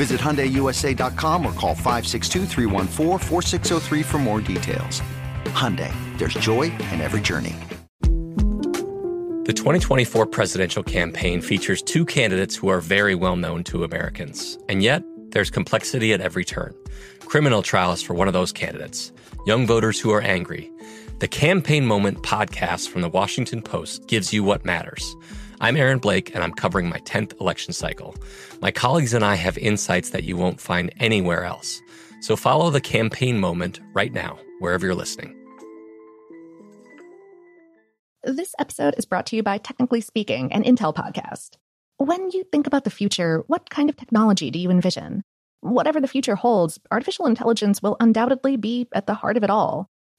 Visit HyundaiUSA.com or call 562 for more details. Hyundai, there's joy in every journey. The 2024 presidential campaign features two candidates who are very well known to Americans. And yet, there's complexity at every turn. Criminal trials for one of those candidates, young voters who are angry. The Campaign Moment podcast from the Washington Post gives you what matters. I'm Aaron Blake, and I'm covering my 10th election cycle. My colleagues and I have insights that you won't find anywhere else. So follow the campaign moment right now, wherever you're listening. This episode is brought to you by Technically Speaking, an Intel podcast. When you think about the future, what kind of technology do you envision? Whatever the future holds, artificial intelligence will undoubtedly be at the heart of it all.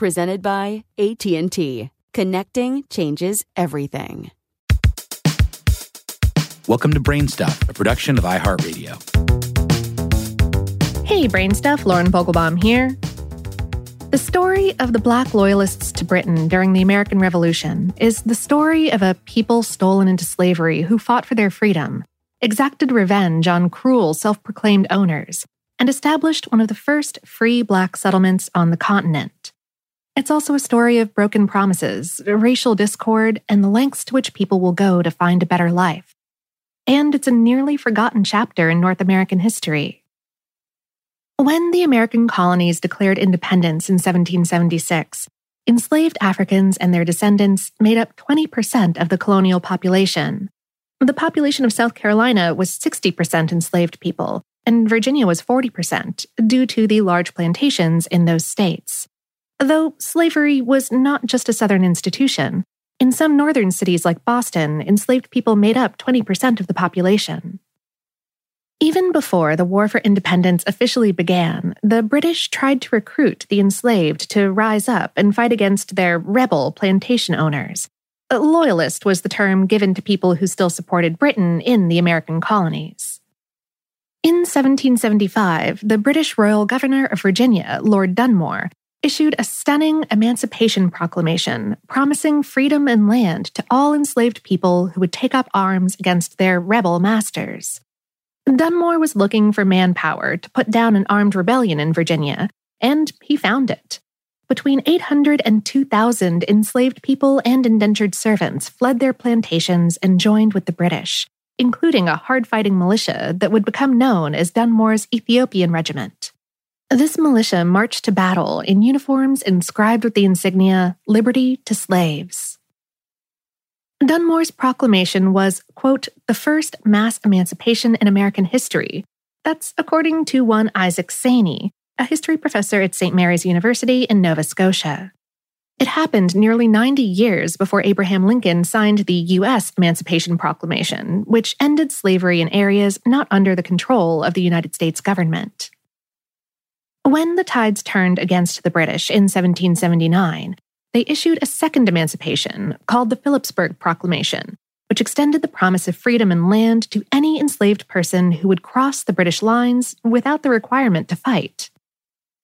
presented by AT&T. Connecting changes everything. Welcome to Brainstuff, a production of iHeartRadio. Hey, Brainstuff, Lauren Vogelbaum here. The story of the Black loyalists to Britain during the American Revolution is the story of a people stolen into slavery who fought for their freedom, exacted revenge on cruel, self proclaimed owners, and established one of the first free Black settlements on the continent. It's also a story of broken promises, racial discord, and the lengths to which people will go to find a better life. And it's a nearly forgotten chapter in North American history. When the American colonies declared independence in 1776, enslaved Africans and their descendants made up 20% of the colonial population. The population of South Carolina was 60% enslaved people, and Virginia was 40%, due to the large plantations in those states. Though slavery was not just a Southern institution, in some northern cities like Boston, enslaved people made up 20% of the population. Even before the War for Independence officially began, the British tried to recruit the enslaved to rise up and fight against their rebel plantation owners. A loyalist was the term given to people who still supported Britain in the American colonies. In 1775, the British Royal Governor of Virginia, Lord Dunmore, issued a stunning Emancipation Proclamation promising freedom and land to all enslaved people who would take up arms against their rebel masters. Dunmore was looking for manpower to put down an armed rebellion in Virginia, and he found it. Between 800 and 2,000 enslaved people and indentured servants fled their plantations and joined with the British, including a hard fighting militia that would become known as Dunmore's Ethiopian Regiment. This militia marched to battle in uniforms inscribed with the insignia Liberty to Slaves. Dunmore's proclamation was, quote, the first mass emancipation in American history. That's according to one Isaac Saney, a history professor at St. Mary's University in Nova Scotia. It happened nearly 90 years before Abraham Lincoln signed the U.S. Emancipation Proclamation, which ended slavery in areas not under the control of the United States government. When the tides turned against the British in 1779, they issued a second emancipation called the Philipsburg Proclamation, which extended the promise of freedom and land to any enslaved person who would cross the British lines without the requirement to fight.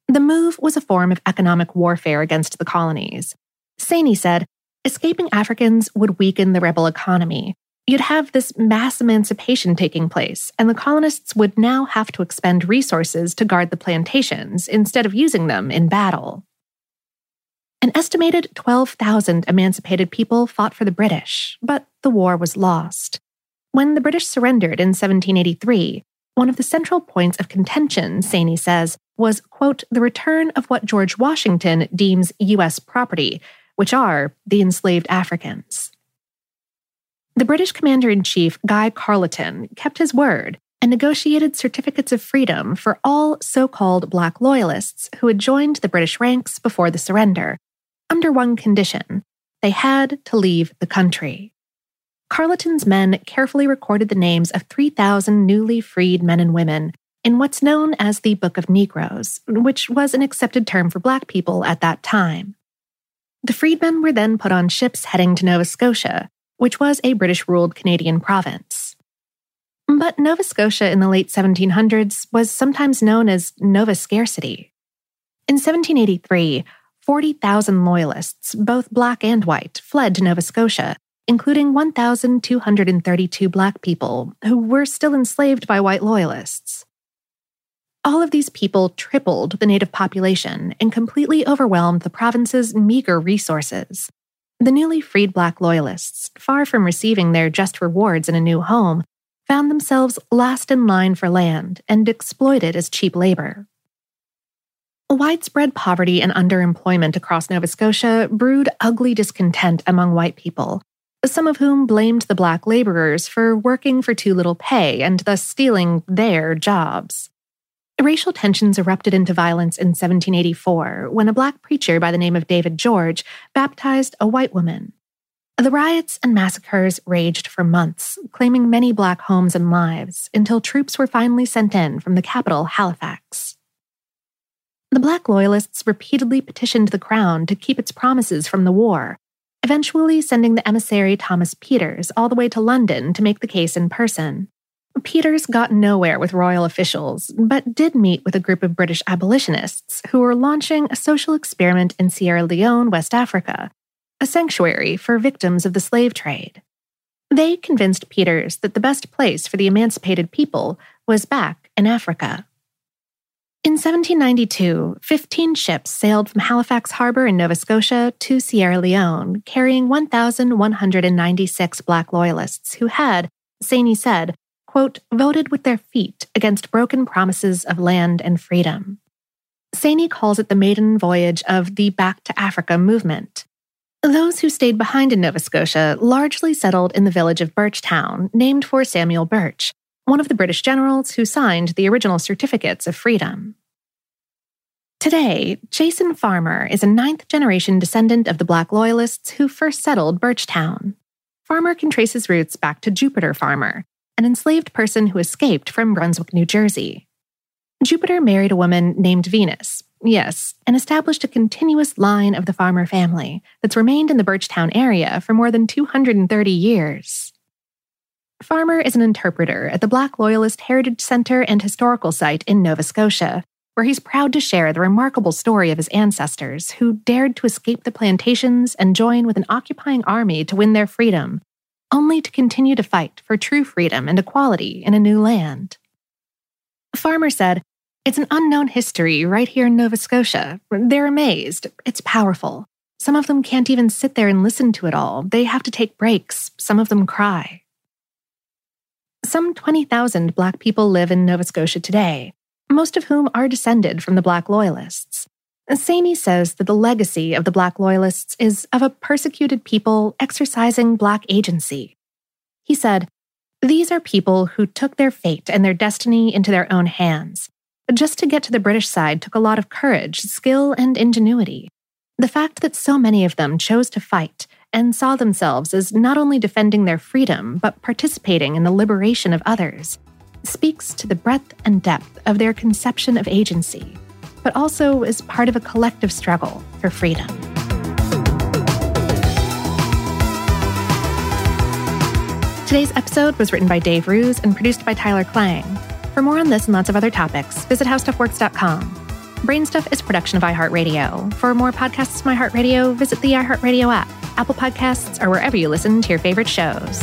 The move was a form of economic warfare against the colonies. Saney said, escaping Africans would weaken the rebel economy. You'd have this mass emancipation taking place, and the colonists would now have to expend resources to guard the plantations instead of using them in battle. An estimated 12,000 emancipated people fought for the British, but the war was lost. When the British surrendered in 1783, one of the central points of contention, Saney says, was, quote, the return of what George Washington deems U.S. property, which are the enslaved Africans. The British commander in chief, Guy Carleton, kept his word and negotiated certificates of freedom for all so called Black Loyalists who had joined the British ranks before the surrender, under one condition they had to leave the country. Carleton's men carefully recorded the names of 3,000 newly freed men and women in what's known as the Book of Negroes, which was an accepted term for Black people at that time. The freedmen were then put on ships heading to Nova Scotia, which was a British ruled Canadian province. But Nova Scotia in the late 1700s was sometimes known as Nova Scarcity. In 1783, 40,000 Loyalists, both black and white, fled to Nova Scotia, including 1,232 black people who were still enslaved by white Loyalists. All of these people tripled the native population and completely overwhelmed the province's meager resources. The newly freed Black Loyalists, far from receiving their just rewards in a new home, found themselves last in line for land and exploited as cheap labor. Widespread poverty and underemployment across Nova Scotia brewed ugly discontent among white people, some of whom blamed the black laborers for working for too little pay and thus stealing their jobs. Racial tensions erupted into violence in 1784 when a black preacher by the name of David George baptized a white woman. The riots and massacres raged for months, claiming many black homes and lives until troops were finally sent in from the capital, Halifax. The Black Loyalists repeatedly petitioned the Crown to keep its promises from the war, eventually sending the emissary Thomas Peters all the way to London to make the case in person. Peters got nowhere with royal officials, but did meet with a group of British abolitionists who were launching a social experiment in Sierra Leone, West Africa, a sanctuary for victims of the slave trade. They convinced Peters that the best place for the emancipated people was back in Africa. In 1792, 15 ships sailed from Halifax Harbor in Nova Scotia to Sierra Leone, carrying 1,196 Black Loyalists who had, Saney said, quote, voted with their feet against broken promises of land and freedom. Saney calls it the maiden voyage of the Back to Africa movement. Those who stayed behind in Nova Scotia largely settled in the village of Birchtown, named for Samuel Birch, one of the British generals who signed the original certificates of freedom. Today, Jason Farmer is a ninth generation descendant of the Black Loyalists who first settled Birchtown. Farmer can trace his roots back to Jupiter Farmer, an enslaved person who escaped from Brunswick, New Jersey. Jupiter married a woman named Venus, yes, and established a continuous line of the farmer family that's remained in the Birchtown area for more than 230 years. Farmer is an interpreter at the Black Loyalist Heritage Center and Historical Site in Nova Scotia, where he's proud to share the remarkable story of his ancestors who dared to escape the plantations and join with an occupying army to win their freedom only to continue to fight for true freedom and equality in a new land. A Farmer said, It's an unknown history right here in Nova Scotia. They're amazed. It's powerful. Some of them can't even sit there and listen to it all. They have to take breaks. Some of them cry. Some 20,000 Black people live in Nova Scotia today, most of whom are descended from the Black Loyalists. Saney says that the legacy of the Black Loyalists is of a persecuted people exercising Black agency. He said, These are people who took their fate and their destiny into their own hands. Just to get to the British side took a lot of courage, skill, and ingenuity. The fact that so many of them chose to fight and saw themselves as not only defending their freedom, but participating in the liberation of others, speaks to the breadth and depth of their conception of agency, but also as part of a collective struggle for freedom. Today's episode was written by Dave Roos and produced by Tyler Klang. For more on this and lots of other topics, visit howstuffworks.com. Brainstuff is a production of iHeartRadio. For more podcasts from iHeartRadio, visit the iHeartRadio app, Apple Podcasts, or wherever you listen to your favorite shows.